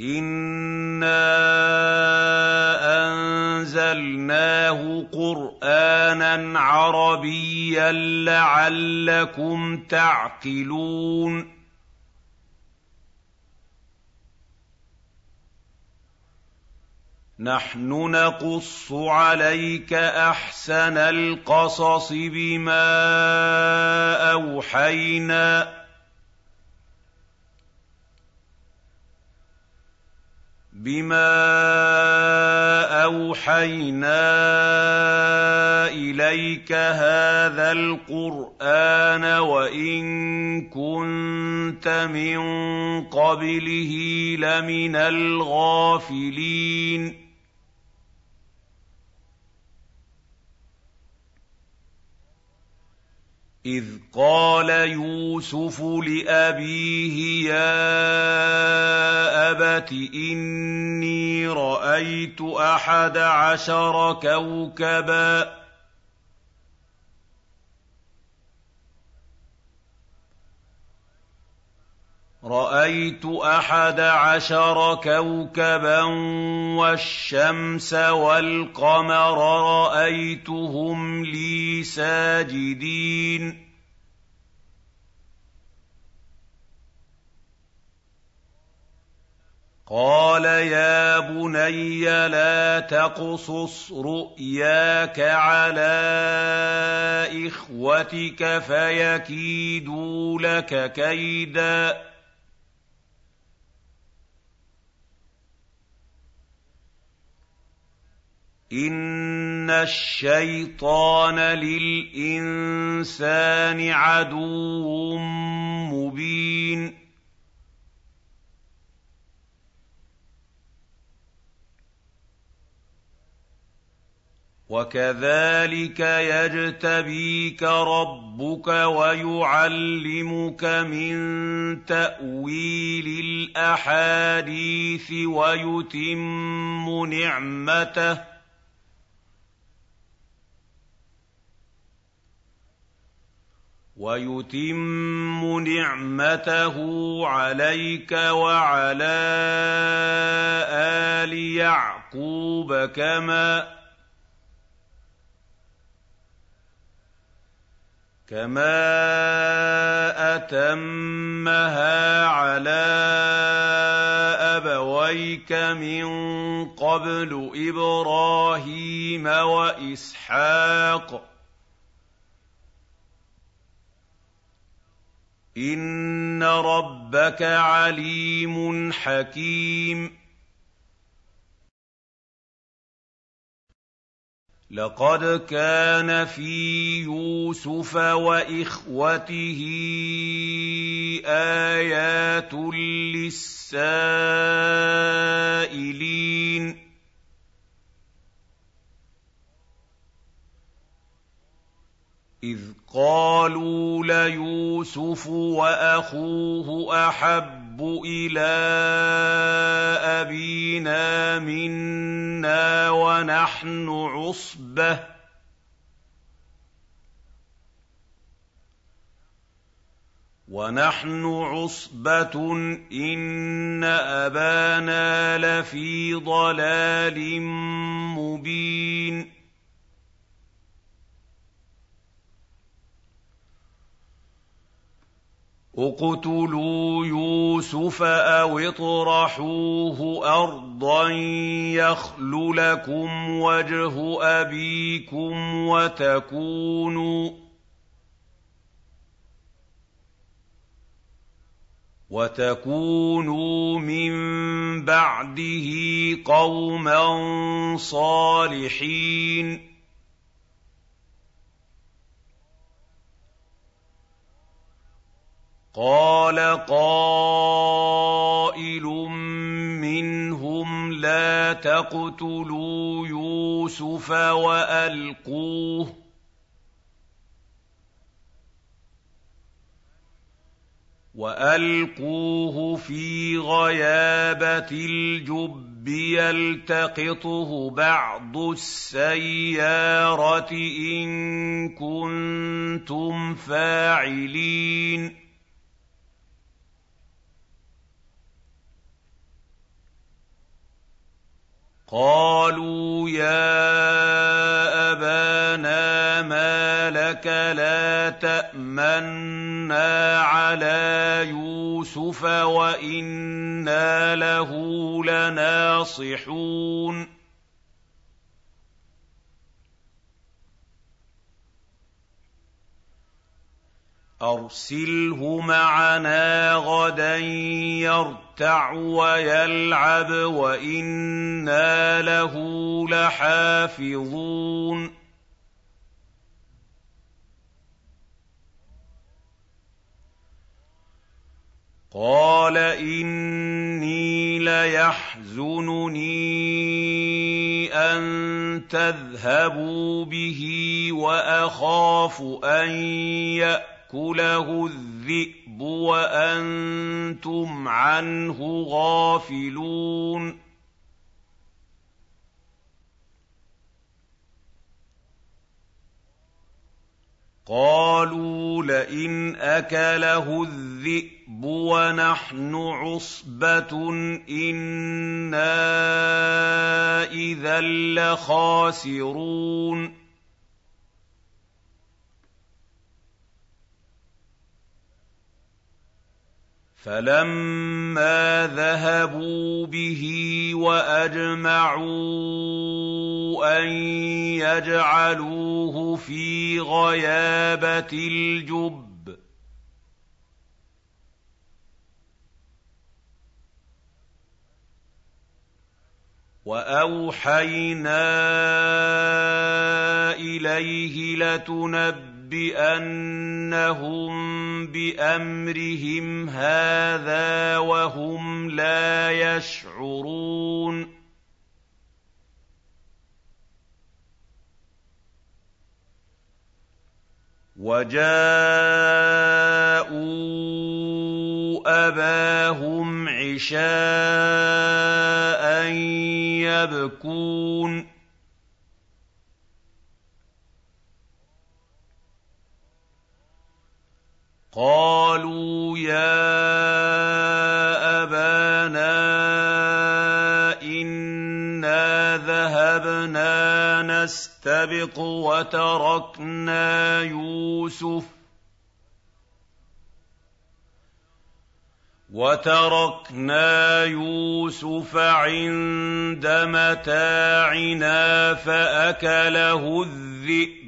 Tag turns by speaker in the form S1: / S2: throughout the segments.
S1: إِنَّا أَنزَلْنَاهُ قُرْآنًا عَرَبِيًّا لَّعَلَّكُمْ تَعْقِلُونَ نَحْنُ نَقُصُّ عَلَيْكَ أَحْسَنَ الْقَصَصِ بِمَا أَوْحَيْنَا بِمَا أَوْحَيْنَا إِلَيْكَ هَٰذَا الْقُرْآنَ وَإِن كُنتَ مِن قَبْلِهِ لَمِنَ الْغَافِلِينَ إِذْ قَالَ يُوسُفُ لِأَبِيهِ يَا أَبَتِ إِنِّي رَأَيْتُ أَحَدَ عَشَرَ كَوْكَبًا رَأَيْتُ أَحَدَ عَشَرَ كَوْكَبًا وَالشَّمْسَ وَالْقَمَرَ رَأَيْتُهُمْ لِي سَاجِدِينَ. قَالَ يَا بُنَيَّ لَا تَقْصُصْ رُؤْيَاكَ عَلَىٰ إِخْوَتِكَ فَيَكِيدُوا لَكَ كَيْدًا. إِنَّ الشَّيْطَانَ لِلْإِنسَانِ عَدُوٌّ مُّبِينٌ وَكَذَٰلِكَ يَجْتَبِيكَ رَبُّكَ وَيُعَلِّمُكَ مِن تَأْوِيلِ الْأَحَادِيثِ وَيُتِمُّ نِعْمَتَهُ وَيُتِمُّ نِعْمَتَهُ عَلَيْكَ وَعَلَىٰ آلِ يَعْقُوبَ كَمَا كَمَا أَتَمَّهَا عَلَىٰ أَبَوَيْكَ مِن قَبْلُ إِبْرَاهِيمَ وَإِسْحَاقَ ۚ إِنَّ رَبَّكَ عَلِيمٌ حَكِيمٌ لَقَدْ كَانَ فِي يُوسُفَ وَإِخْوَتِهِ آيَاتٌ لِّلسَّائِلِينَ إِذْ قَالُوا لَيُوسُفُ وَأَخُوهُ أَحَبُّ إِلَىٰ أَبِينَا مِنَّا وَنَحْنُ عُصْبَةٌ وَنَحْنُ عُصْبَةٌ إِنَّ أَبَانَا لَفِي ضَلَالٍ مُّبِينٍ اقْتُلُوا يُوسُفَ أَوِ اطْرَحُوهُ أَرْضًا يَخْلُ لَكُمْ وَجْهُ أَبِيكُمْ وَتَكُونُوا مِن بَعْدِهِ قَوْمًا صَالِحِينَ قال قائل منهم لا تقتلوا يوسف وألقوه. وألقوه في غيابة الجب يلتقطه بعض السيارة إن كنتم فاعلين. قالوا يا أبانا ما لك لا تأمنا على يوسف وإنا له لناصحون. أرسله معنا غدا يرتع ويلعب وإنا له لحافظون. قال إني ليحزنني أن تذهبوا به وأخاف أن يأتوا يأكله الذئب وأنتم عنه غافلون. قالوا لئن أكله الذئب ونحن عصبة إنا إذا لخاسرون. فَلَمَّا ذَهَبُوا بِهِ وَأَجْمَعُوا أَن يَجْعَلُوهُ فِي غَيَابَتِ الْجُبِّ وَأَوْحَيْنَا إِلَيْهِ لَتُنَبِّئَنَّ لَنَبِّئَنَّهُم بِأَمْرِهِمْ هَٰذَا وَهُمْ لَا يَشْعُرُونَ. وَجَاءُوا أَبَاهُمْ عِشَاءً يَبْكُونَ. قَالُوا يَا أَبَانَا إِنَّا ذَهَبْنَا نَسْتَبِقُ وَتَرَكْنَا يُوسُفَ وتركنا يوسف عند متاعنا فأكله الذئب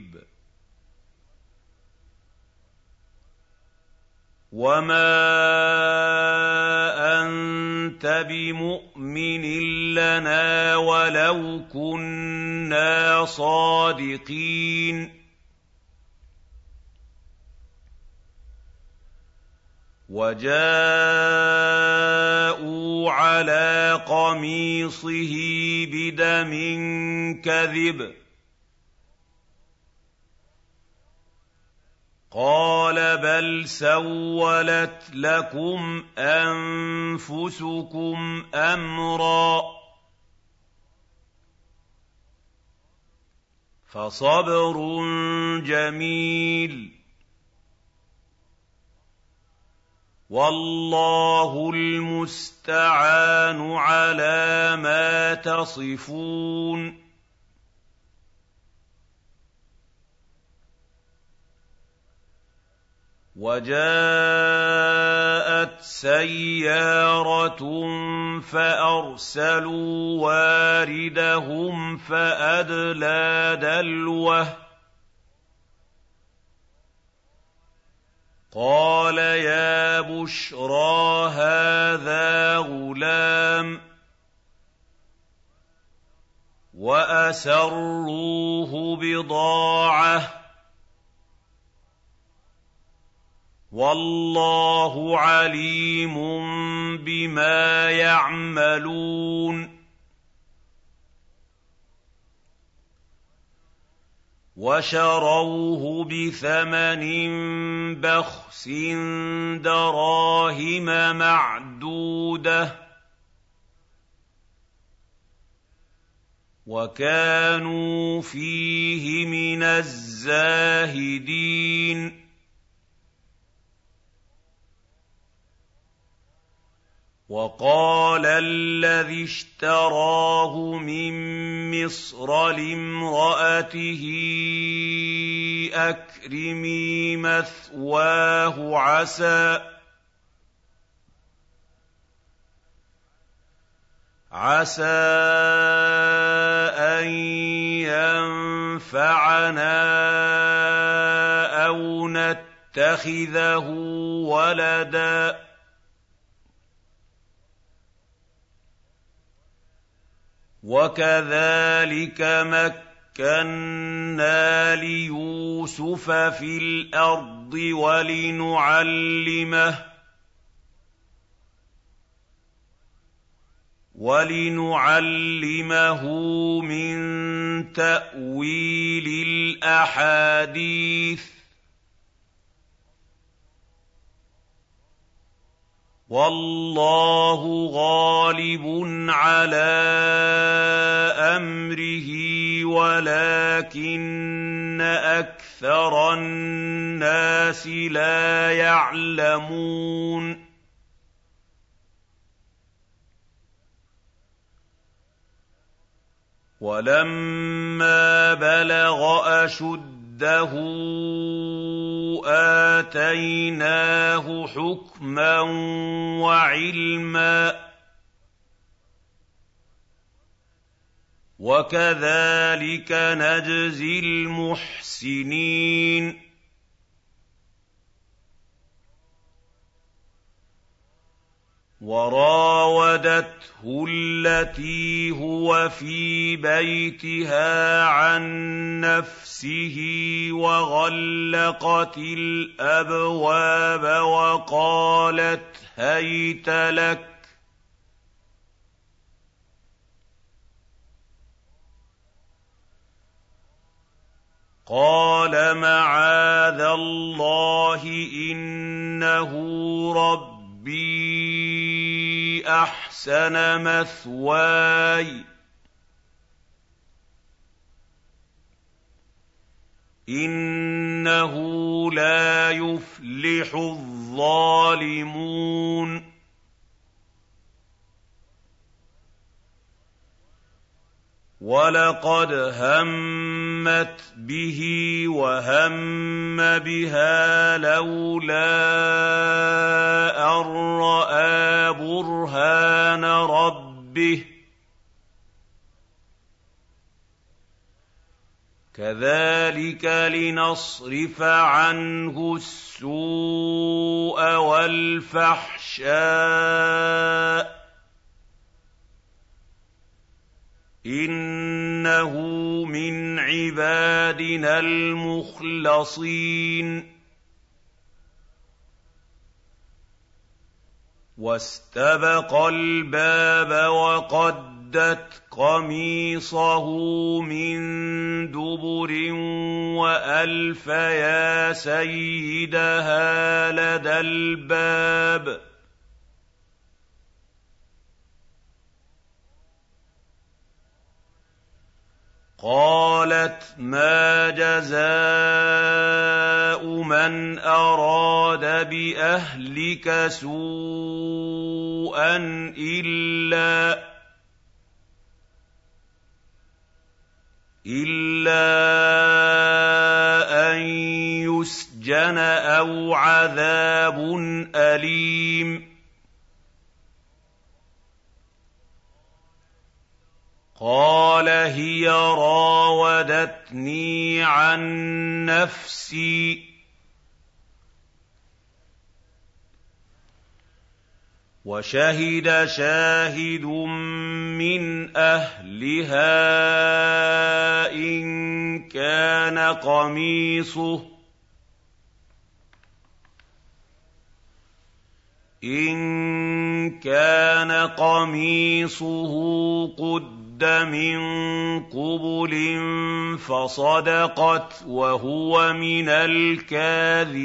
S1: وَمَا أَنتَ بِمُؤْمِنٍ لَّنَا وَلَوْ كُنَّا صَادِقِينَ وَجَاءُوا عَلَىٰ قَمِيصِهِ بِدَمٍ كَذِبٍ قَالَ بَلْ سَوَّلَتْ لَكُمْ أَنفُسُكُمْ أَمْرًا ۖ فَصَبْرٌ جَمِيلٌ ۖ وَاللَّهُ الْمُسْتَعَانُ عَلَىٰ مَا تَصِفُونَ وَجَاءَتْ سَيَّارَةٌ فَأَرْسَلُوا وَارِدَهُمْ فَأَدْلَىٰ دَلْوَهُ ۖ. قَالَ يَا بُشْرَىٰ هَٰذَا غُلَامٌ ۚ. وَأَسَرُّوهُ بِضَاعَةً. وَاللَّهُ عَلِيمٌ بِمَا يَعْمَلُونَ وَشَرَوْهُ بِثَمَنٍ بَخْسٍ دَرَاهِمَ مَعْدُودَةٍ وَكَانُوا فِيهِ مِنَ الزَّاهِدِينَ وَقَالَ الَّذِي اشْتَرَاهُ مِن مِّصْرَ لِامْرَأَتِهِ أَكْرِمِي مَثْوَاهُ عَسَىٰ. أَن يَنفَعَنَا أَوْ نَتَّخِذَهُ وَلَدًا ۚ. وَكَذَٰلِكَ مَكَّنَّا لِيُوسُفَ فِي الْأَرْضِ وَلِنُعَلِّمَهُ مِن تَأْوِيلِ الْأَحَادِيثِ ۚ وَاللَّهُ غَالِبٌ عَلَىٰ أَمْرِهِ وَلَٰكِنَّ أَكْثَرَ النَّاسِ لَا يَعْلَمُونَ وَلَمَّا بَلَغَ أَشُدَّهُ آتَيْنَاهُ حُكْمًا وَعِلْمًا ۚ وَكَذَٰلِكَ نَجْزِي الْمُحْسِنِينَ وَرَاوَدَتْهُ الَّتِي هُوَ فِي بَيْتِهَا عَن نَّفْسِهِ وَغَلَّقَتِ الْأَبْوَابَ وَقَالَتْ هَيْتَ لَكَ ۚ. قَالَ مَعَاذَ اللَّهِ ۖ إِنَّهُ رَبِّي أَحْسَنَ مَثْوَايَ ۖ. إِنَّهُ لَا يُفْلِحُ الظَّالِمُونَ. وَلَقَدْ هَمَّتْ بِهِ وَهَمَّ بِهَا لَوْلَا أَن رَّأَىٰ بُرْهَانَ رَبِّهِ ۚ كَذَٰلِكَ لِنَصْرِفَ عَنْهُ السُّوءَ وَالْفَحْشَاءَ ۚ إِنَّهُ مِنْ عِبَادِنَا الْمُخْلَصِينَ. وَاسْتَبَقَا الْبَابَ وَقَدَّتْ قَمِيصَهُ مِن دُبُرٍ وَأَلْفَ يَا سَيِّدَهَا لَدَى الْبَابِ. قَالَتْ مَا جَزَاءُ مَنْ أَرَادَ بِأَهْلِكَ سُوءًا إِلَّا أَن يُسْجَنَ أَوْ عَذَابٌ أَلِيمٌ قَالَ هِيَ رَاوَدَتْنِي عَن نَّفْسِي ۚ. وَشَهِدَ شَاهِدٌ مِّنْ أَهْلِهَا إِن كَانَ قَمِيصُهُ. إِن كَانَ قَمِيصُهُ قُدَّ مِن قُبُلٍ فَصَدَقَتْ وَهُوَ مِنَ الْكَاذِبِينَ.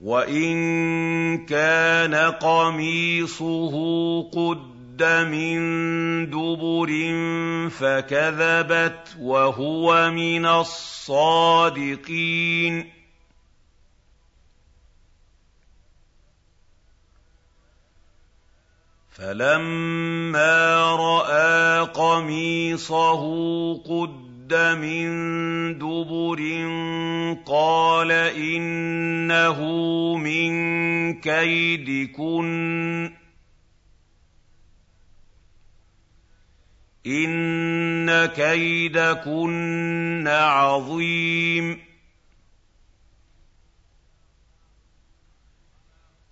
S1: وَإِن كَانَ قَمِيصُهُ قُدَّ مِن دُبُرٍ فَكَذَبَتْ وَهُوَ مِنَ الصَّادِقِينَ. فَلَمَّا رَأَىٰ قَمِيصَهُ قُدَّ مِن دُبُرٍ قَالَ إِنَّهُ مِن كَيْدِكُنَّ ۖ إِنَّ كَيْدَكُنَّ عَظِيمٌ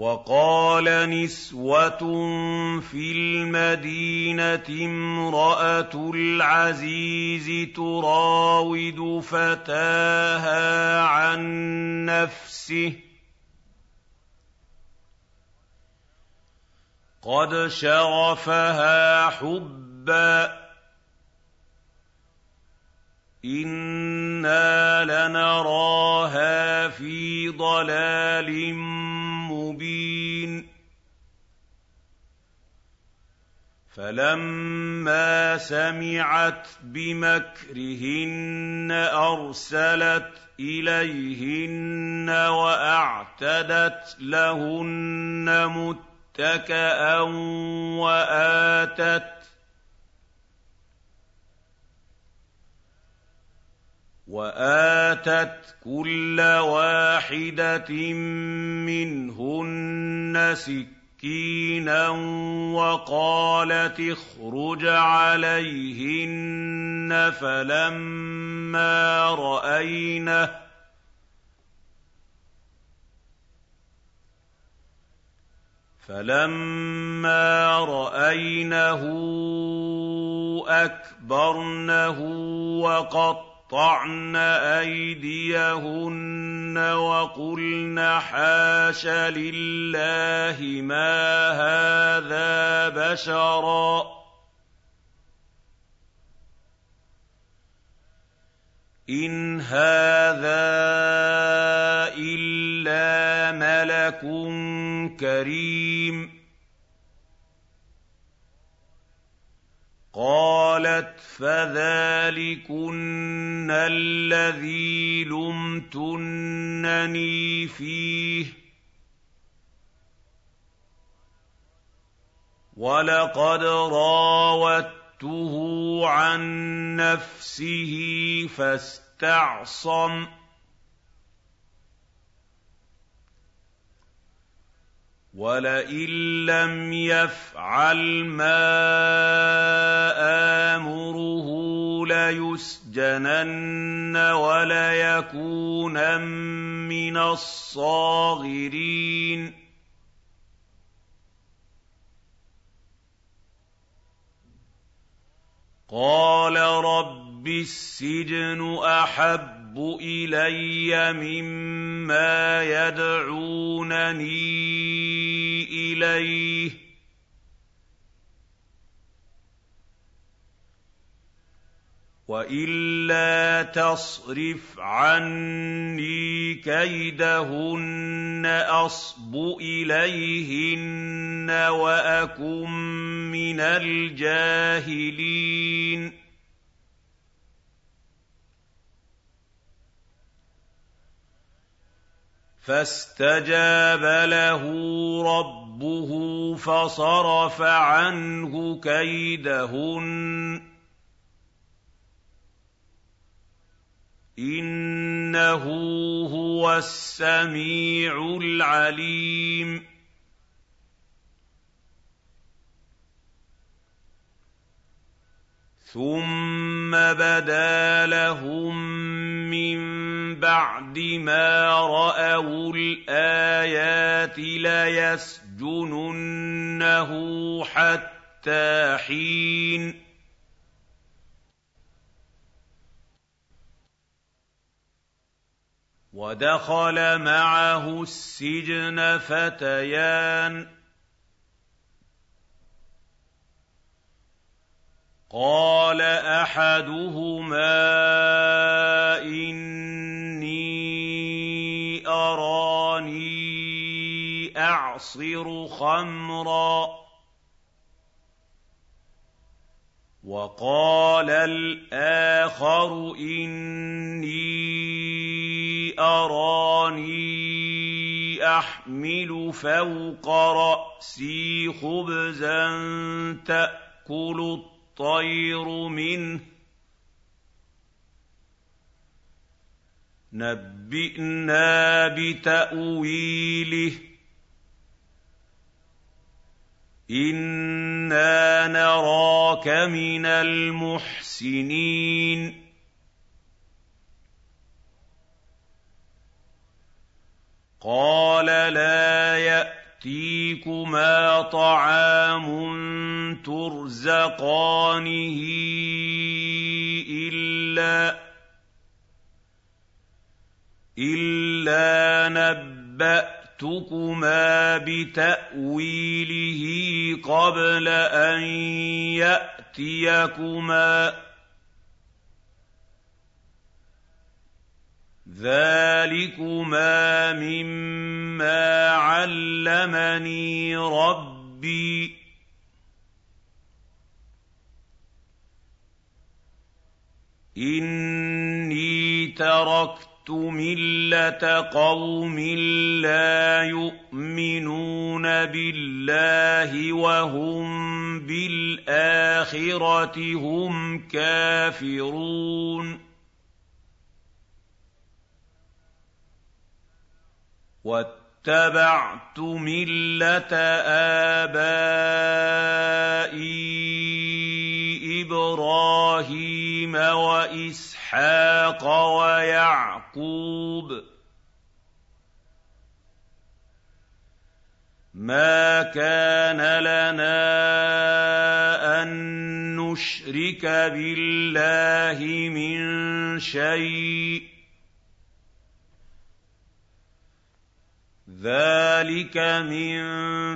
S1: وَقَالَ نِسْوَةٌ فِي الْمَدِينَةِ امْرَأَتُ الْعَزِيزِ تُرَاوِدُ فَتَاهَا عَن نَّفْسِهِ ۖ. قَدْ شَغَفَهَا حُبًّا ۖ. إِنَّا لَنَرَاهَا فِي ضَلَالٍ مُّبِينٍ فَلَمَّا سَمِعَتْ بِمَكْرِهِنَّ أَرْسَلَتْ إِلَيْهِنَّ وَأَعْتَدَتْ لَهُنَّ مُتَّكَأً وَآتَتْ وَآتَتْ كُلَّ وَاحِدَةٍ مِّنْهُنَّ سِكِّينًا وَقَالَتِ اخْرُجْ عَلَيْهِنَّ فَلَمَّا رَأَيْنَهُ فَلَمَّا رَأَيْنَهُ أَكْبَرْنَهُ وَقَطَّعْنَ أَيْدِيَهُنَّ وَقُلْنَ حَاشَ لِلَّهِ مَا هَٰذَا بَشَرًا. إِنْ هَٰذَا إِلَّا مَلَكٌ كَرِيمٌ. قَالَتْ فَذَٰلِكُنَّ الَّذِي لُمْتُنَّنِي فِيهِ ۖ. وَلَقَدْ رَاوَدتُّهُ عَن نَّفْسِهِ فَاسْتَعْصَمَ ۖ. وَلَئِن لَّمْ يَفْعَلْ مَا آمُرُهُ لَيُسْجَنَنَّ وَلَيَكُونًا مِّنَ الصَّاغِرِينَ قَالَ رَبِّ السِّجْنُ أَحَبُّ إِلَيَّ مِمَّا يَدْعُونَنِي إِلَيْهِ ۖ. وَإِلَّا تَصْرِفْ عَنِّي كَيْدَهُنَّ أَصْبُ إِلَيْهِنَّ وَأَكُن مِّنَ الْجَاهِلِينَ. فاستجاب له ربه فصرف عنه كيدهن. إنه هو السميع العليم. ثم بدا لهم بعد ما رأوا الآيات ليسجننه حتى حين. ودخل معه السجن فتيان. قال أحدهما اعصر خمرا وقال الآخر اني أراني أحمل فوق رأسي خبزا تأكل الطير منه نبئنا بتأويله إنا نراك من المحسنين قال لا ياتيكما طعام ترزقانه الا الا نباتكما بتاويله قبل ان ياتيكما. ذَٰلِكُمَا مِمَّا عَلَّمَنِي رَبِّي ۚ. إِنِّي تَرَكْتُ مِلَّةَ قَوْمٍ لَّا يُؤْمِنُونَ بِاللَّهِ وَهُم بِالْآخِرَةِ هُمْ كَافِرُونَ. واتبعت ملة آبائي إبراهيم وإسحاق ويعقوب ما كان لنا أن نشرك بالله من شيء. ذلك من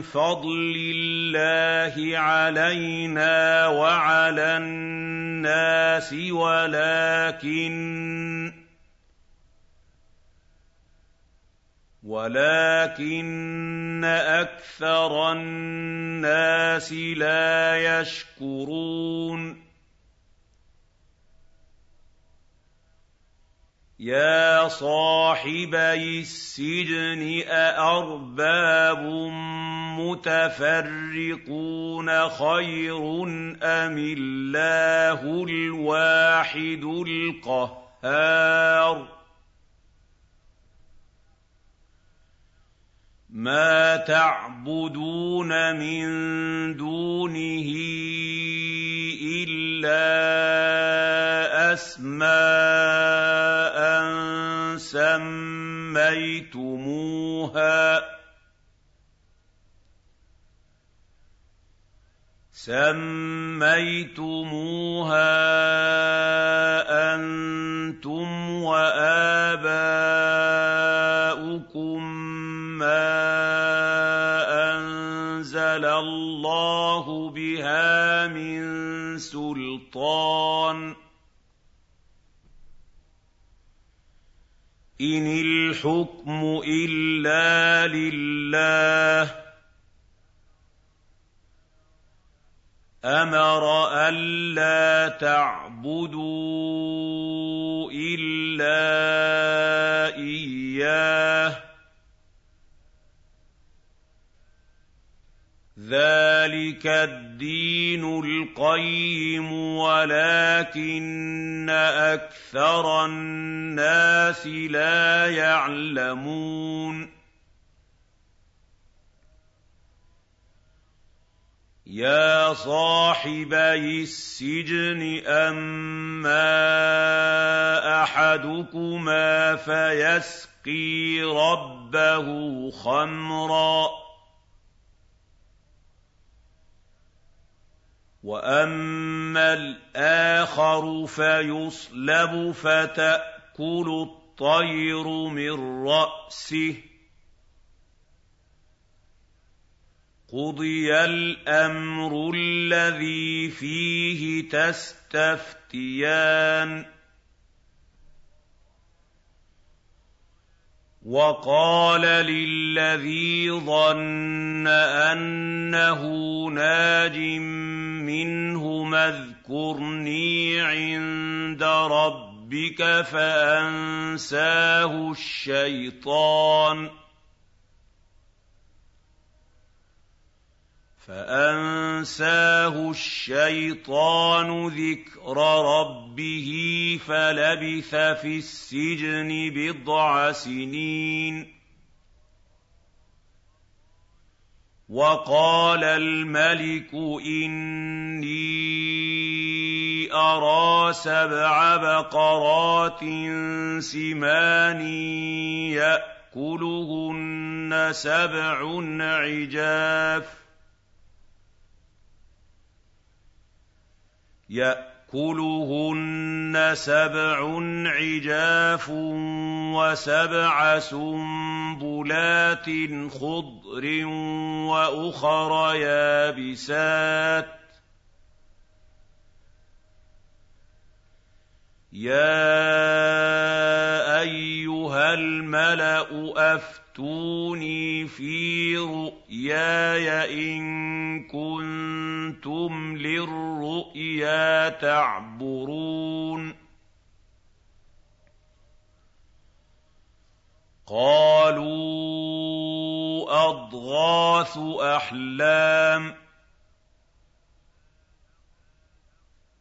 S1: فضل الله علينا وعلى الناس ولكن ولكن أكثر الناس لا يشكرون. يا صاحبي السجن أأرباب متفرقون خير أم الله الواحد القهار؟ ما تعبدون من دونه إلا أسماء سميتموها سميتموها أنتم وآباؤكم سلطان ۖ إِنِ الْحُكْمُ إِلَّا لِلَّهِ ۖ. أَمَرَ أَلَّا تَعْبُدُوا. ذَٰلِكَ الدِّينُ الْقَيِّمُ وَلَٰكِنَّ أَكْثَرَ النَّاسِ لَا يَعْلَمُونَ يَا صَاحِبَيِ السِّجْنِ أَمَّا أَحَدُكُمَا فَيَسْقِي رَبَّهُ خَمْرًا وَأَمَّا الْآخَرُ فَيُصْلَبُ فَتَأْكُلُ الطَّيْرُ مِن رَّأْسِهِ قُضِيَ الْأَمْرُ الَّذِي فِيهِ تَسْتَفْتِيَانِ وَقَالَ لِلَّذِي ظَنَّ أَنَّهُ نَاجٍ مِّنْهُمَا اذْكُرْنِي عِندَ رَبِّكَ فَأَنسَاهُ الشَّيْطَانُ. فَأَنسَاهُ الشَّيْطَانُ ذِكْرَ رَبِّهِ فَلَبِثَ فِي السِّجْنِ بِضْعَ سِنِينَ. وَقَالَ الْمَلِكُ إِنِّي أَرَىٰ سَبْعَ بَقَرَاتٍ سِمَانٍ يَأْكُلُهُنَّ سَبْعٌ عِجَافٌ يَأْكُلُهُنَّ سَبْعٌ عِجَافٌ وَسَبْعَ سُنبُلَاتٍ خُضْرٍ وَأُخَرَ يَابِسَاتٍ ۖ. يَا أَيُّهَا الْمَلَأُ أَفْتُونِي فِي رُؤْيَايَ إِن كُنتُمْ لِلرُّؤْيَا تَعْبُرُونَ قَالُوا أَضْغَاثُ أَحْلَامٍ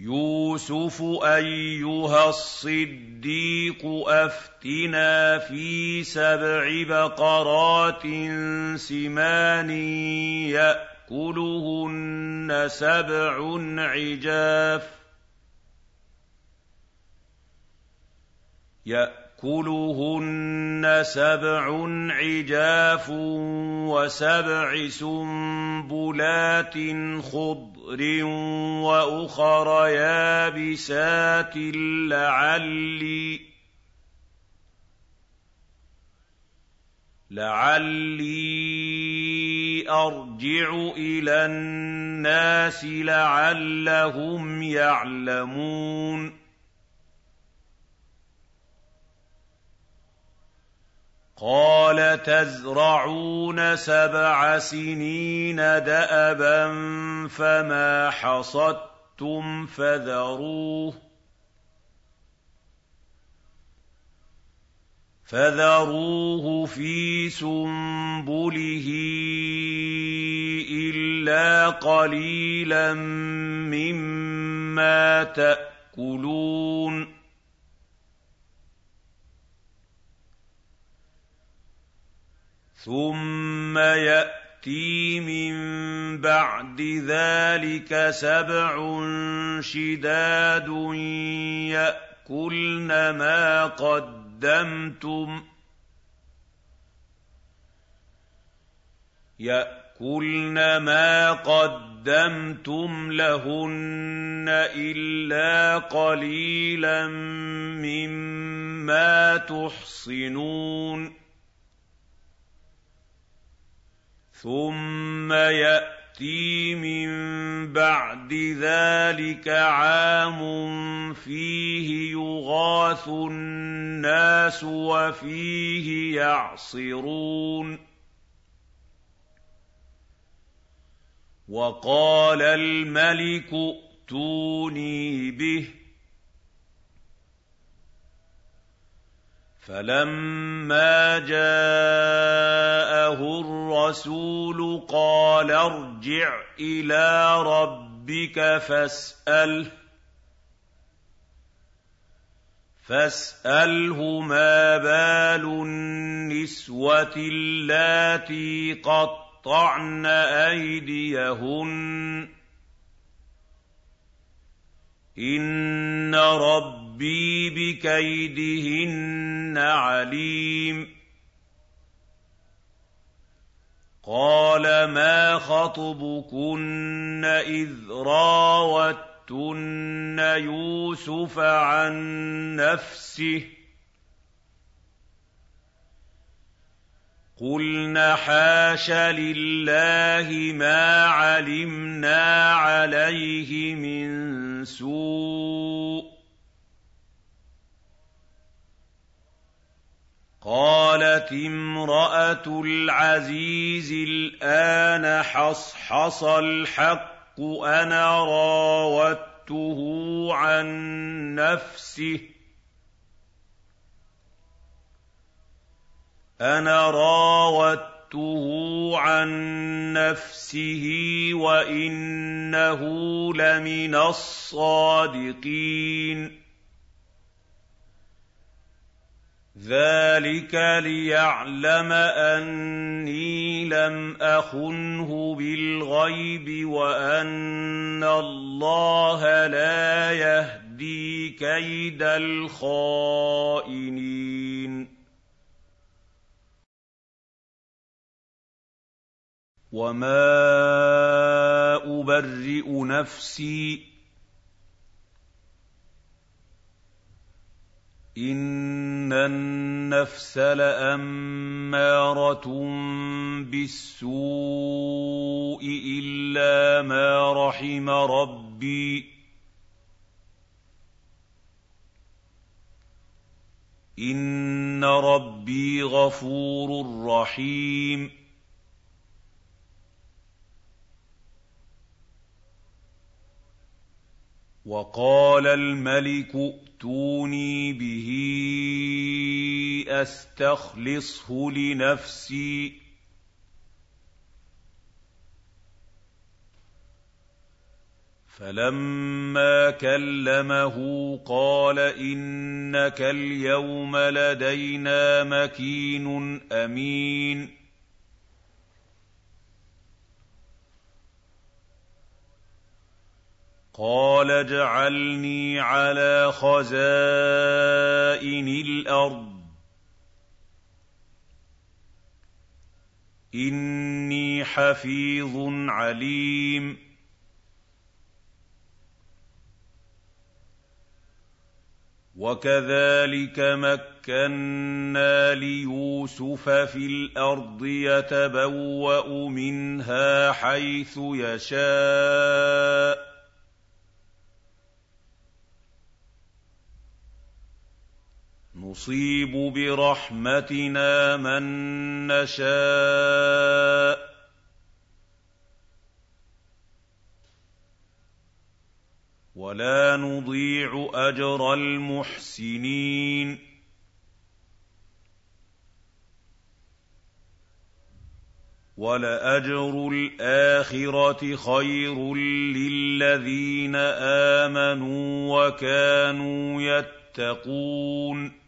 S1: يُوسُفُ أَيُّهَا الصِّدِّيقُ أَفْتِنَا فِي سَبْعِ بَقَرَاتٍ سِمَانٍ يَأْكُلُهُنَّ سَبْعٌ عِجَافٌ يَأْكُلُهُنَّ سَبْعٌ عِجَافٌ وَسَبْعِ سُنبُلَاتٍ خُضْرٍ وَأُخَرَ يَابِسَاتٍ لَّعَلِّي لعلي أرجع إلى الناس لعلهم يعلمون قَالَ تَزْرَعُونَ سَبْعَ سِنِينَ دَأَبًا فَمَا حَصَدتُّمْ فَذَرُوهُ فَذَرُوهُ فِي سُنبُلِهِ إِلَّا قَلِيلًا مِّمَّا تَأْكُلُونَ ثُمَّ يَأْتِي مِن بَعْدِ ذَٰلِكَ سَبْعٌ شِدَادٌ يَأْكُلْنَ مَا قَدَّمْتُمْ يَأْكُلْنَ مَا قَدَّمْتُمْ لَهُنَّ إِلَّا قَلِيلًا مِّمَّا تُحْصِنُونَ ثُمَّ يَأْتِي مِن بَعْدِ ذَٰلِكَ عَامٌ فِيهِ يُغَاثُ النَّاسُ وَفِيهِ يَعْصِرُونَ وقال الملك ائتوني به فلما جاءه الرسول قال ارجع إلى ربك فاساله فاساله ما بال النسوه اللاتي قطعن ايديهن ان ربي بكيدهن عليم قال ما خطبكن اذ راوتن يوسف عن نفسه قلن حاش لله ما علمنا عليه من سوء قالت امرأة العزيز الآن حصحص الحق أنا راودته عن نفسه. أنا راودته عن نفسه وإنه لمن الصادقين. ذلك ليعلم اني لم اخنه بالغيب وان الله لا يهدي كيد الخائنين وما ابرئ نفسي ان النفس لاماره بالسوء الا ما رحم ربي. ان ربي غفور رحيم. وقال الملك ائتوني به أستخلصه لنفسي. فلما كلمه قال إنك اليوم لدينا مكين أمين. قال اجعلني على خزائن الأرض. اني حفيظ عليم. وكذلك مكنا ليوسف في الأرض يتبوا منها حيث يشاء. نصيب برحمتنا من نشاء. ولا نضيع أجر المحسنين. ولأجر الآخرة خير للذين آمنوا وكانوا يتقون.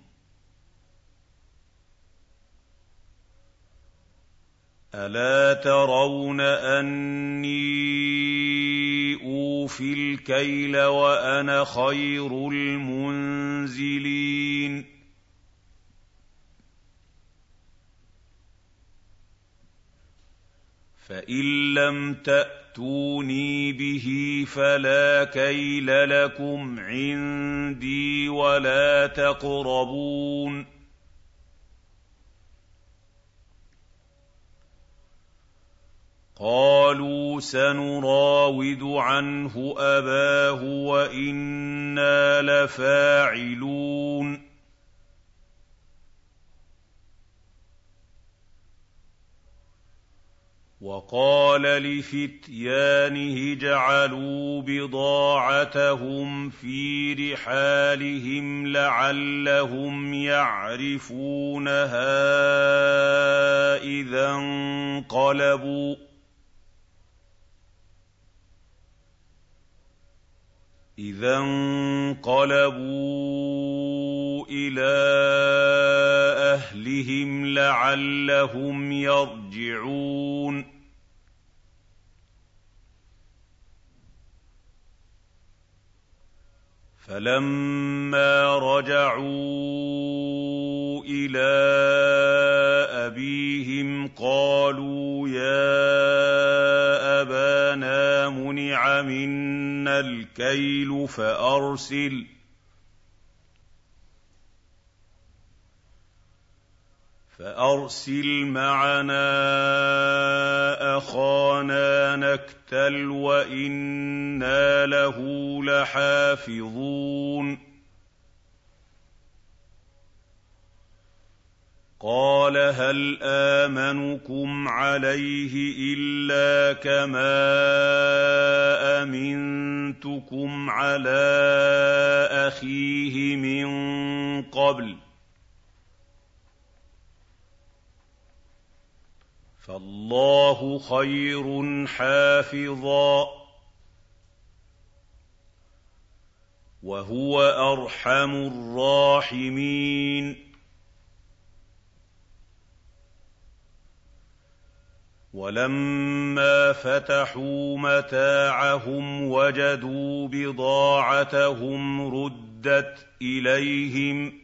S1: ألا ترون أني أوفي الكيل وأنا خير المنزلين فإن لم تأتوني به فلا كيل لكم عندي ولا تقربون قالوا سنراود عنه أباه وإنا لفاعلون. وقال لفتيانه اجعلوا بضاعتهم في رحالهم لعلهم يعرفونها إذا انقلبوا. إذا انقلبوا إلى أهلهم لعلهم يرجعون. فلما رجعوا إلى أبيهم قالوا يا منع منا الكيل فأرسل. فأرسل معنا أخانا نكتل وإنا له لحافظون. قال هل امنكم عليه الا كما امنتكم على اخيه من قبل فالله خير حافظا وهو ارحم الراحمين ولما فتحوا متاعهم وجدوا بضاعتهم ردت إليهم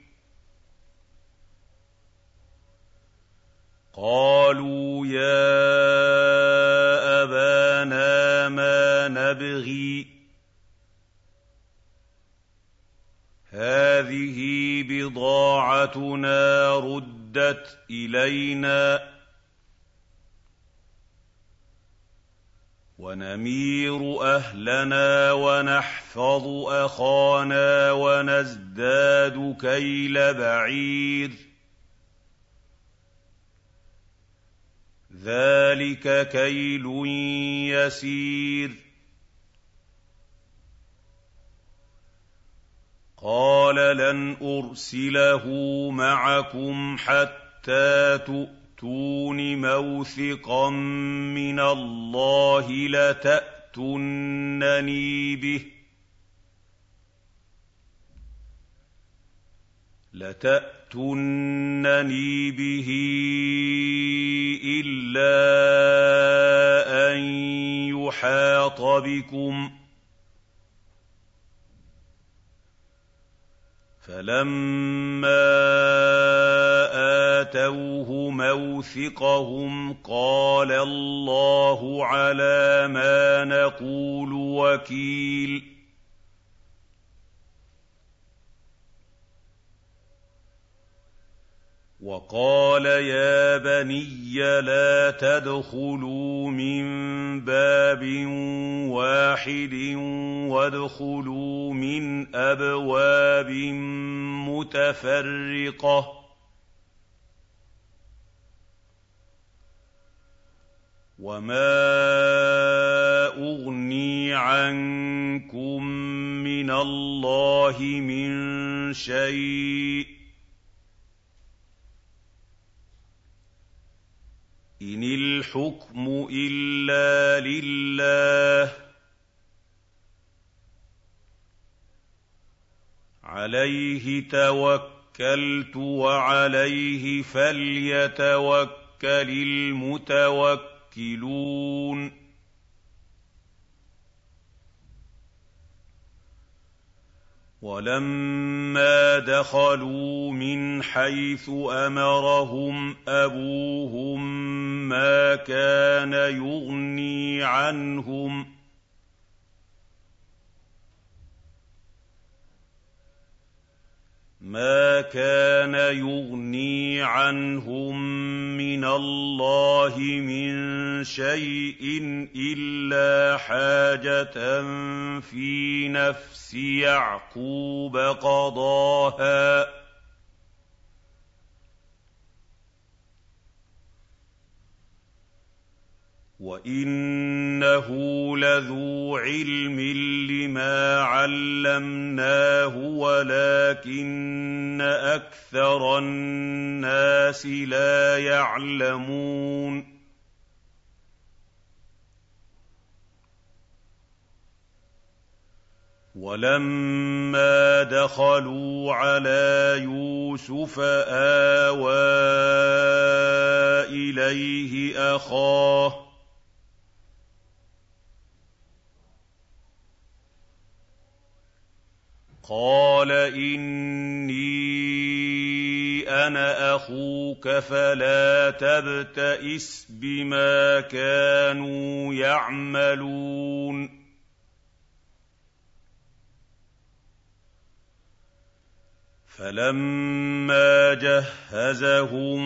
S1: قالوا يا أبانا ما نبغي هذه بضاعتنا ردت إلينا ونمير أهلنا ونحفظ أخانا ونزداد كيل بعير. ذلك كيل يسير. قال لن أرسله معكم حتى تؤتون موثقا من الله لتاتونني به لتاتونني به الا ان يحاط بكم فلما اتوه موثقهم قال الله على ما نقول وكيل وقال يا بني لا تدخلوا من باب واحد وادخلوا من ابواب متفرقه وما اغني عنكم من الله من شيء إِنِ الْحُكْمُ إِلَّا لِلَّهِ ۖ عَلَيْهِ تَوَكَّلْتُ وَعَلَيْهِ فَلْيَتَوَكَّلِ الْمُتَوَكِّلُونَ وَلَمَّا دَخَلُوا مِنْ حَيْثُ أَمَرَهُمْ أَبُوهُم مَّا كَانَ يُغْنِي عَنْهُم مَا كَانَ يُغْنِي عَنْهُم مِّنَ اللَّهِ مِن شَيْءٍ إِلَّا حَاجَةً فِي نَفْسِ يَعْقُوبَ قَضَاهَا ۚ وَإِنَّهُ لَذُو عِلْمٍ لِّمَا عَلَّمْنَاهُ وَلَٰكِنَّ أَكْثَرَ النَّاسِ لَا يَعْلَمُونَ وَلَمَّا دَخَلُوا عَلَىٰ يُوسُفَ آوَىٰ إِلَيْهِ أَخَاهُ قَالَ إِنِّي أَنَا أَخُوكَ فَلَا تَبْتَئِسْ بِمَا كَانُوا يَعْمَلُونَ فَلَمَّا جَهَّزَهُم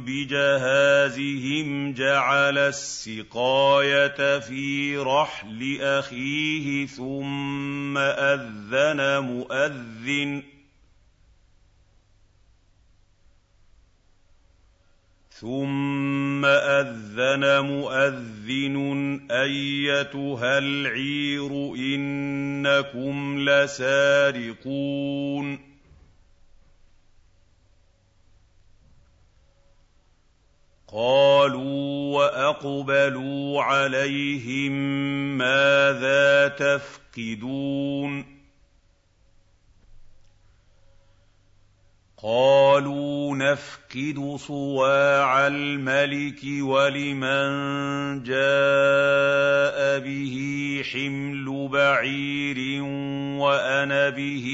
S1: بِجَهَازِهِمْ جَعَلَ السِّقَايَةَ فِي رَحْلِ أَخِيهِ ثُمَّ أَذَّنَ مُؤَذِّنٌ ثُمَّ أَذَّنَ مُؤَذِّنٌ أَيَّتُهَا الْعِيرُ إِنَّكُمْ لَسَارِقُونَ قَالُوا وَأَقْبَلُوا عَلَيْهِم مَّاذَا تَفْقِدُونَ قَالُوا نَفْقِدُ صُوَاعَ الْمَلِكِ وَلِمَن جَاءَ بِهِ حِمْلُ بَعِيرٍ وَأَنَا بِهِ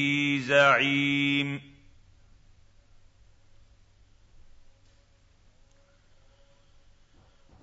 S1: زَعِيمٌ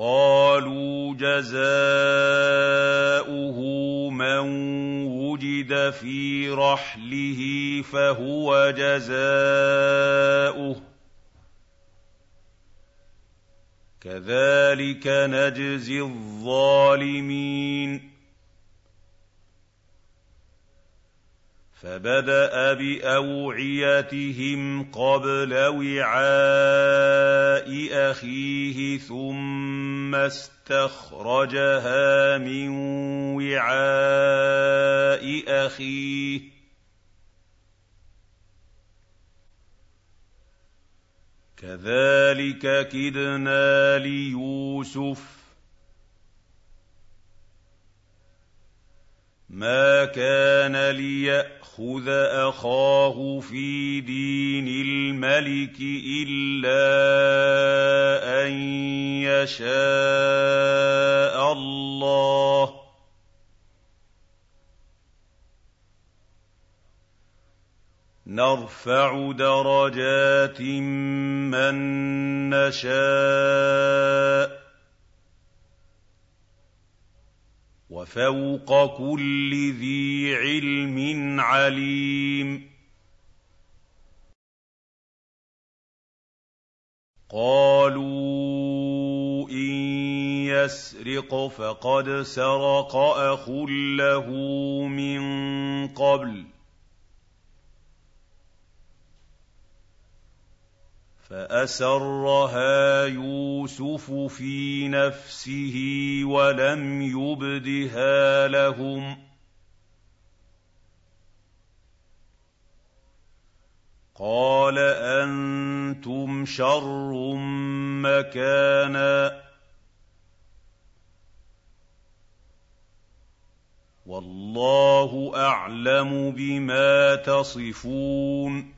S1: قَالُوا جَزَاؤُهُ مَن وُجِدَ فِي رَحْلِهِ فَهُوَ جَزَاؤُهُ ۚ. كَذَٰلِكَ نَجْزِي الظَّالِمِينَ. فَبَدَأَ بِأَوْعِيَتِهِمْ قَبْلَ وِعَاءِ أَخِيهِ ثُمَّ اسْتَخْرَجَهَا مِن وِعَاءِ أَخِيهِ ۚ. كَذَٰلِكَ كِدْنَا لِيُوسُفَ مَا كَانَ لِيَأْخُذَ أَخَاهُ فِي دِينِ الْمَلِكِ إِلَّا أَن يَشَاءَ اللَّهُ ۚ نَرْفَعُ دَرَجَاتٍ مَّن نَّشَاءُ ۗ وَفَوْقَ كُلِّ ذِي عِلْمٍ عَلِيمٌ. قَالُوا إِن يَسْرِقْ فَقَدْ سَرَقَ أَخٌ لَّهُ مِن قَبْلُ. فأسرها يوسف في نفسه ولم يبدها لهم قال أنتم شر مكانا والله أعلم بما تصفون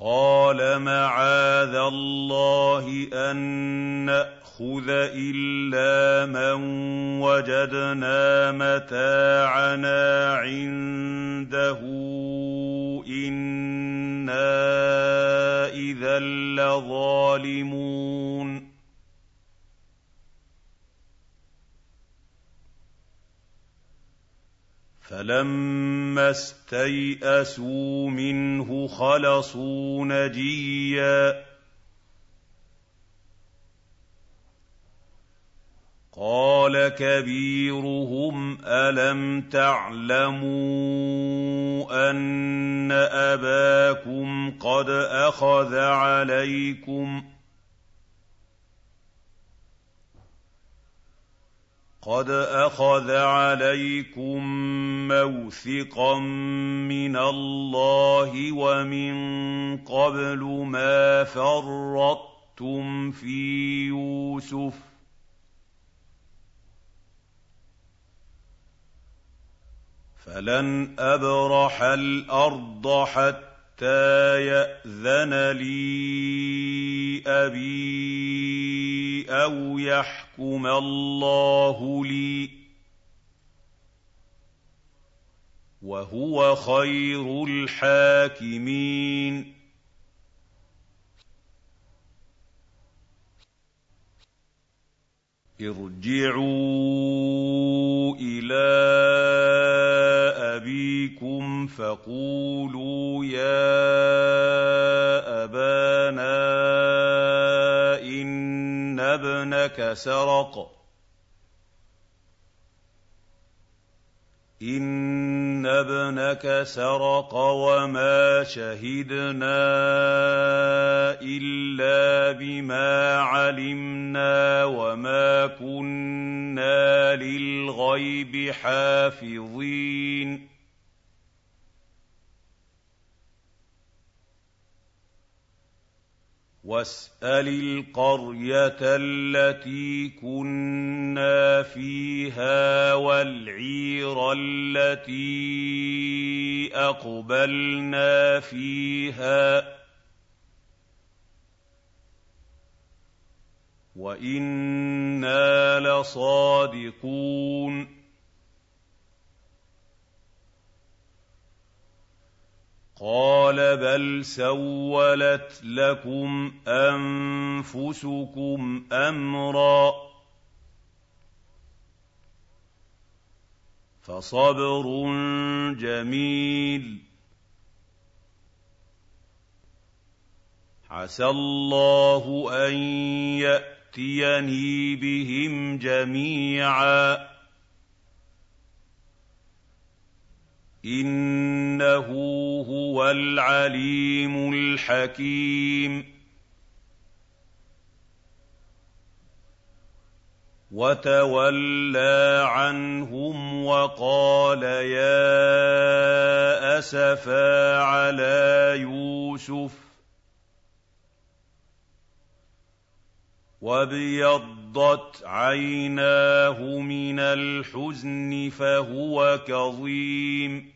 S1: قال معاذ الله ان ناخذ الا من وجدنا متاعنا عنده أنا اذا لظالمون فَلَمَّا اسْتَيْأَسُوا مِنْهُ خَلَصُوا نَجِيًّا قَالَ كَبِيرُهُمْ أَلَمْ تَعْلَمُوا أَنَّ أَبَاكُمْ قَدْ أَخَذَ عَلَيْكُمْ ۖ قد اخذ عليكم موثقا من الله ومن قبل ما فرطتم في يوسف فلن ابرح الأرض حتى ياذن لي ابي أو يحكم الله لي وهو خير الحاكمين ارجعوا إلى ابيكم فقولوا يا ابانا ابنك سرق. إن ابنك سرق وما شهدنا إلا بما علمنا وما كنا للغيب حافظين. واسأل القرية التي كنا فيها والعير التي أقبلنا فيها. وإنا لصادقون. قال بل سولت لكم انفسكم امرا فصبر جميل عسى الله ان ياتيني بهم جميعا إنه هو العليم الحكيم. وتولى عنهم وقال يا أسفا على يوسف وابيضت عيناه من الحزن فهو كظيم.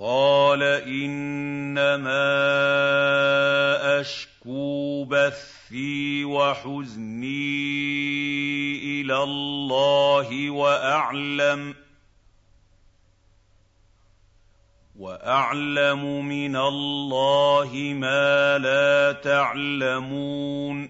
S1: قال انما اشكو بثي وحزني إلى الله واعلم من الله ما لا تعلمون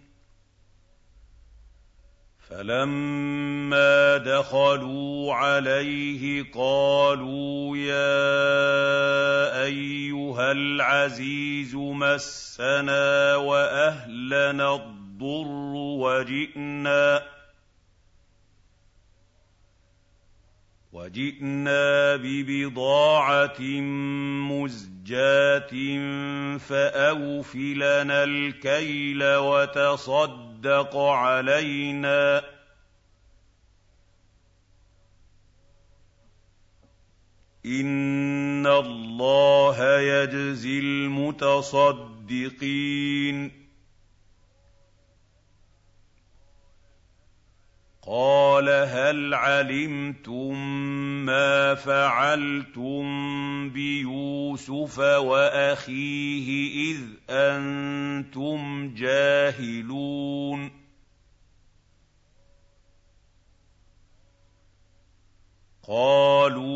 S1: فلما دخلوا عليه قالوا يا ايها العزيز مسنا واهلنا الضر وجئنا ببضاعه مزجاه فاوف لنا الكيل وتصدق يصدق علينا. إن الله يجزي المتصدقين. قال هل علمتم ما فعلتم بيوسف واخيه اذ أنتم جاهلون قالوا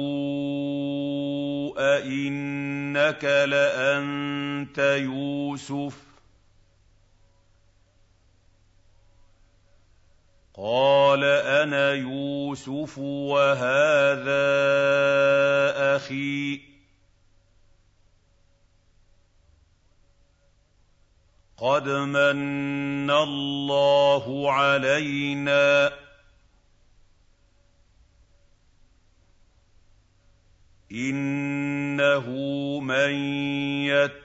S1: ائنك لانت يوسف قال أنا يوسف وهذا أخي. قد من الله علينا. انه من يتق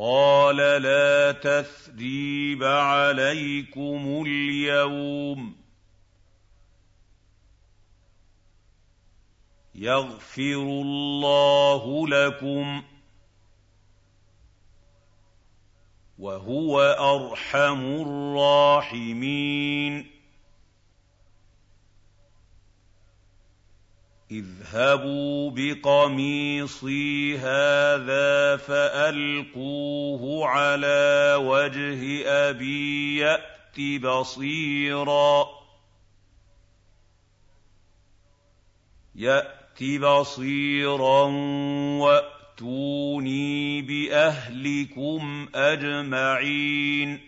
S1: قال لا تثريب عليكم اليوم يغفر الله لكم وهو ارحم الراحمين اذهبوا بقميصي هذا فألقوه على وجه أبي يأت بصيرا. يأت بصيرا وأتوني بأهلكم أجمعين.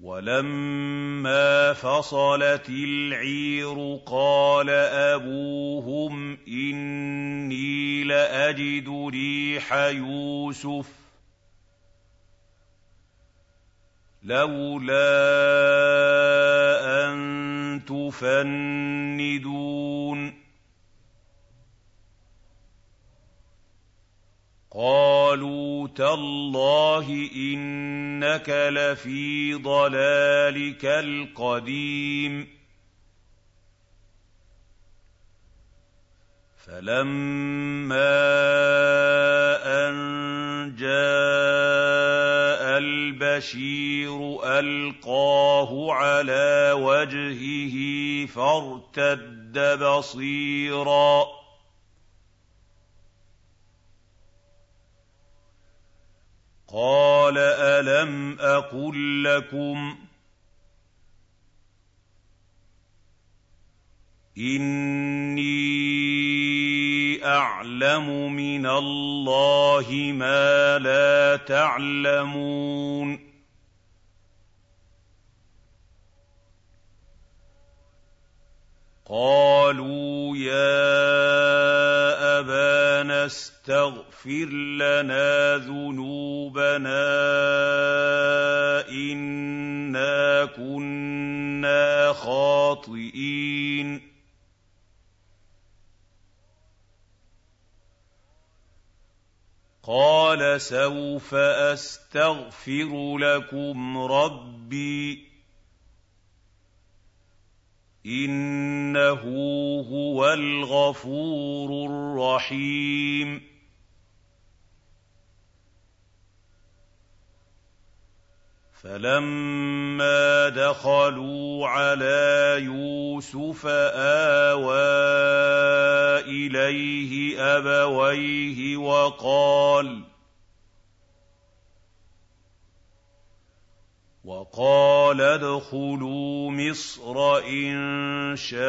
S1: ولما فصلت العير قال أبوهم إني لأجد ريح يوسف. لولا أن تفندون. قالوا تالله إنك لفي ضلالك القديم. فَلَمَّا أَن جَاءَ الْبَشِيرُ أَلْقَاهُ عَلَىٰ وَجْهِهِ فَارْتَدَّ بَصِيرًا ۖ قَالَ أَلَمْ أَقُل لَّكُمْ إِنِّي أَعْلَمُ مِنَ اللَّهِ مَا لَا تَعْلَمُونَ قَالُوا يَا أَبَانَا اسْتَغْفِرْ لَنَا ذُنُوبَنَا إِنَّا كُنَّا خَاطِئِينَ. قَالَ سَوْفَ أَسْتَغْفِرُ لَكُمْ رَبِّي ۖ إِنَّهُ هُوَ الْغَفُورُ الرَّحِيمُ. فَلَمَّا دَخَلُوا عَلَىٰ يُوسُفَ آوَىٰ إِلَيْهِ أَبَوَيْهِ وَقَالَ وَقَالَ ادْخُلُوا مِصْرَ إِن شَاءَ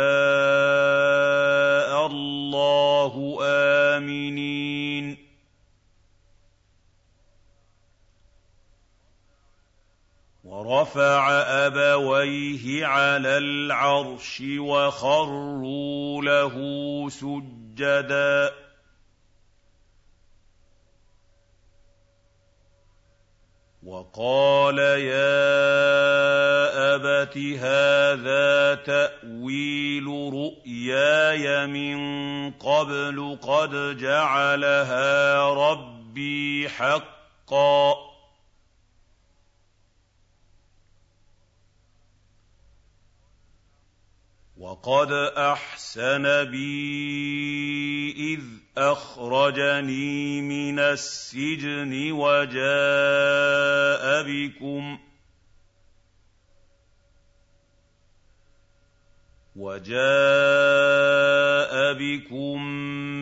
S1: اللَّهُ آمِنِينَ. وَرَفَعَ أَبَوَيْهِ عَلَى الْعَرْشِ وَخَرُّوا لَهُ سُجَّدًا. وَقَالَ يَا أَبَتِ هَٰذَا تَأْوِيلُ رُؤْيَايَ مِن قَبْلُ قَدْ جَعَلَهَا رَبِّي حَقًّا ۖ. وَقَدْ أَحْسَنَ بِي إِذْ أَخْرَجَنِي مِنَ السِّجْنِ وَجَاءَ بِكُم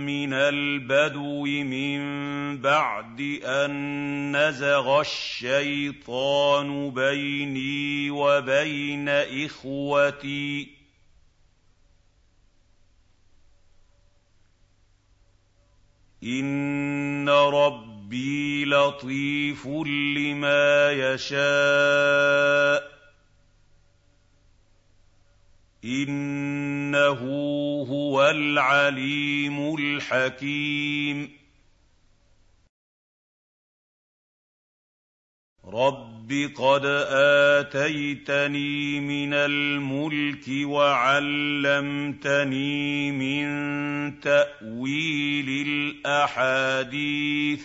S1: مِّنَ الْبَدْوِ مِن بَعْدِ أَن نَّزَغَ الشَّيْطَانُ بَيْنِي وَبَيْنَ إِخْوَتِي ۚ إِنَّ رَبِّي لَطِيفٌ لِّمَا يَشَاءُ ۚ إِنَّهُ هُوَ الْعَلِيمُ الْحَكِيمُ رَبِّ قَدْ آتَيْتَنِي مِنَ الْمُلْكِ وَعَلَّمْتَنِي مِن تَأْوِيلِ الْأَحَادِيثِ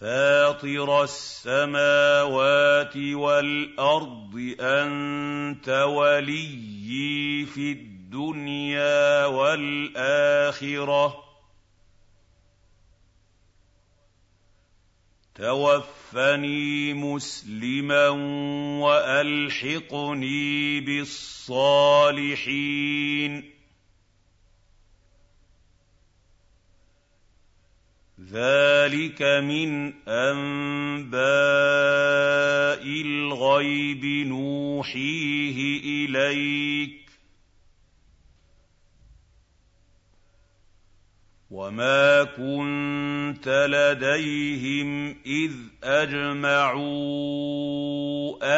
S1: فَاطِرَ السَّمَاوَاتِ وَالْأَرْضِ أَنتَ وَلِيِّي فِي الدُّنْيَا وَالْآخِرَةِ ۖ تَوَفَّنِي مُسْلِمًا وَأَلْحِقْنِي بِالصَّالِحِينَ. ذَٰلِكَ مِنْ أَنبَاءِ الْغَيْبِ نُوحِيهِ إِلَيْكَ ۚ. وَمَا كُنتَ لَدَيْهِمْ إِذْ أَجْمَعُوا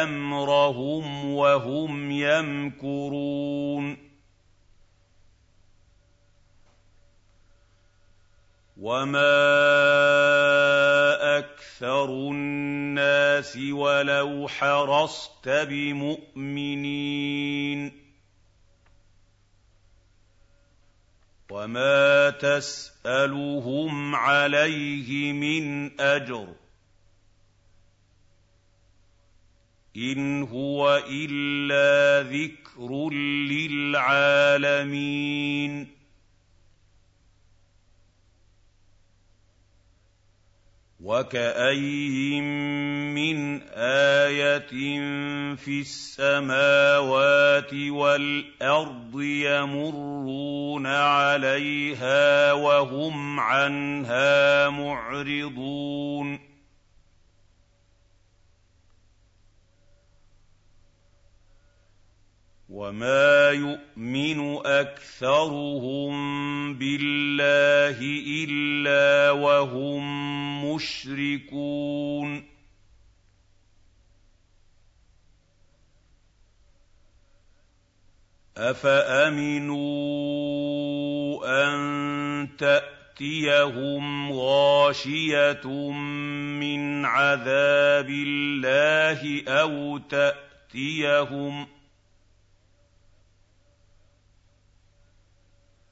S1: أَمْرَهُمْ وَهُمْ يَمْكُرُونَ وَمَا أَكْثَرُ النَّاسِ وَلَوْ حَرَصْتَ بِمُؤْمِنِينَ وَمَا تَسْأَلُهُمْ عَلَيْهِ مِنْ أَجْرٍ ۚ إِنْ هُوَ إِلَّا ذِكْرٌ لِّلْعَالَمِينَ وَكَأَيِّن مِّنْ آيَةٍ فِي السَّمَاوَاتِ وَالْأَرْضِ يَمُرُّونَ عَلَيْهَا وَهُمْ عَنْهَا مُعْرِضُونَ وما يؤمن اكثرهم بالله الا وهم مشركون. أفأمنوا أن تأتيهم غاشية من عذاب الله أو تأتيهم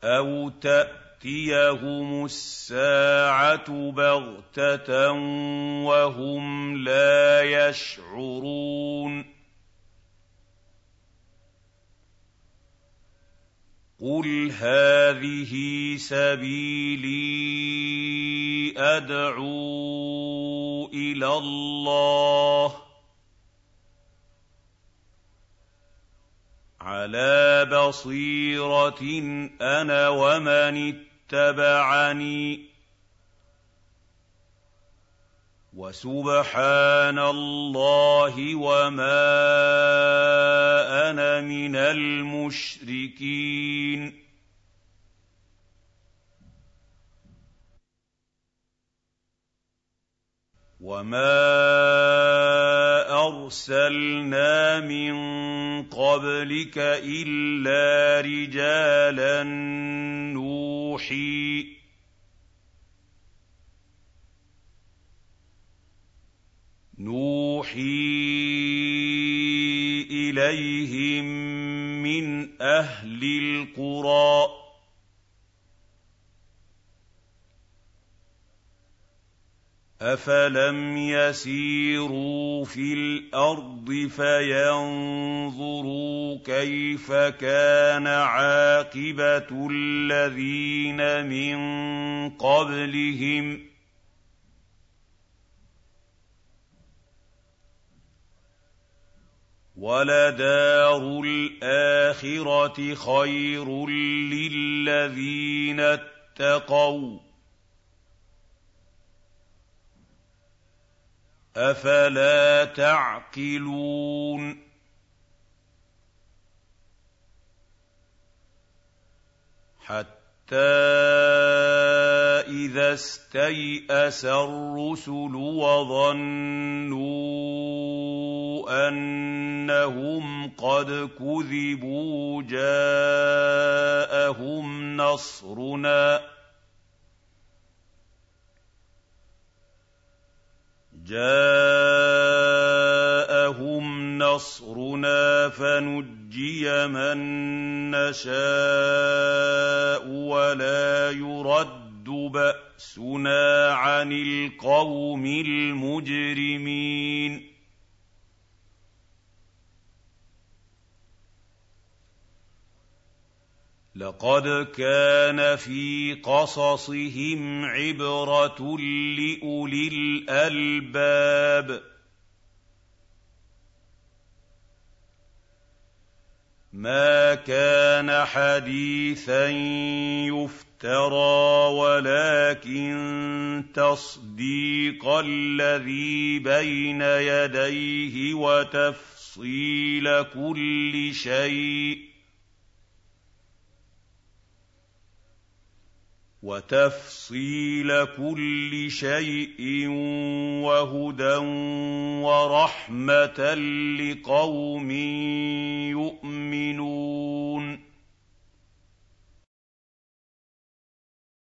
S1: أَوْ تَأْتِيَهُمُ السَّاعَةُ بَغْتَةً وَهُمْ لَا يَشْعُرُونَ قُلْ هَٰذِهِ سَبِيلِي أَدْعُو إِلَى اللَّهِ عَلَىٰ بَصِيرَةٍ أَنَا وَمَنِ اتَّبَعَنِي ۖ. وَسُبْحَانَ اللَّهِ وَمَا أَنَا مِنَ الْمُشْرِكِينَ. وَمَا أَرْسَلْنَا مِن قَبْلِكَ إِلَّا رِجَالًا نُّوحِي نُوحِي إِلَيْهِم مِّنْ أَهْلِ الْقُرَىٰ أَفَلَمْ يَسِيرُوا فِي الْأَرْضِ فَيَنظُرُوا كَيْفَ كَانَ عَاقِبَةُ الَّذِينَ مِن قَبْلِهِمْ ۚ وَلَدَارُ الْآخِرَةِ خَيْرٌ لِّلَّذِينَ اتَّقَوْا أَفَلَا تَعْقِلُونَ؟ حَتَّىٰ إِذَا اسْتَيْأَسَ الرُّسُلُ وَظَنُّوا أَنَّهُمْ قَدْ كُذِبُوا جَاءَهُمْ نَصْرُنَا جَاءَهُمْ نَصْرُنَا فَنُجِّيَ مَن نَّشَاءُ وَلَا يُرَدُّ بَأْسُنَا عَنِ الْقَوْمِ الْمُجْرِمِينَ. لَقَدْ كَانَ فِي قَصَصِهِمْ عِبْرَةٌ لِّأُولِي الْأَلْبَابِ. مَا كَانَ حَدِيثًا يُفْتَرَىٰ وَلَٰكِن تَصْدِيقَ الَّذِي بَيْنَ يَدَيْهِ وَتَفْصِيلَ كُلِّ شَيْءٍ وَتَفْصِيلَ كُلِّ شَيْءٍ وَهُدًى وَرَحْمَةً لِّقَوْمٍ يُؤْمِنُونَ.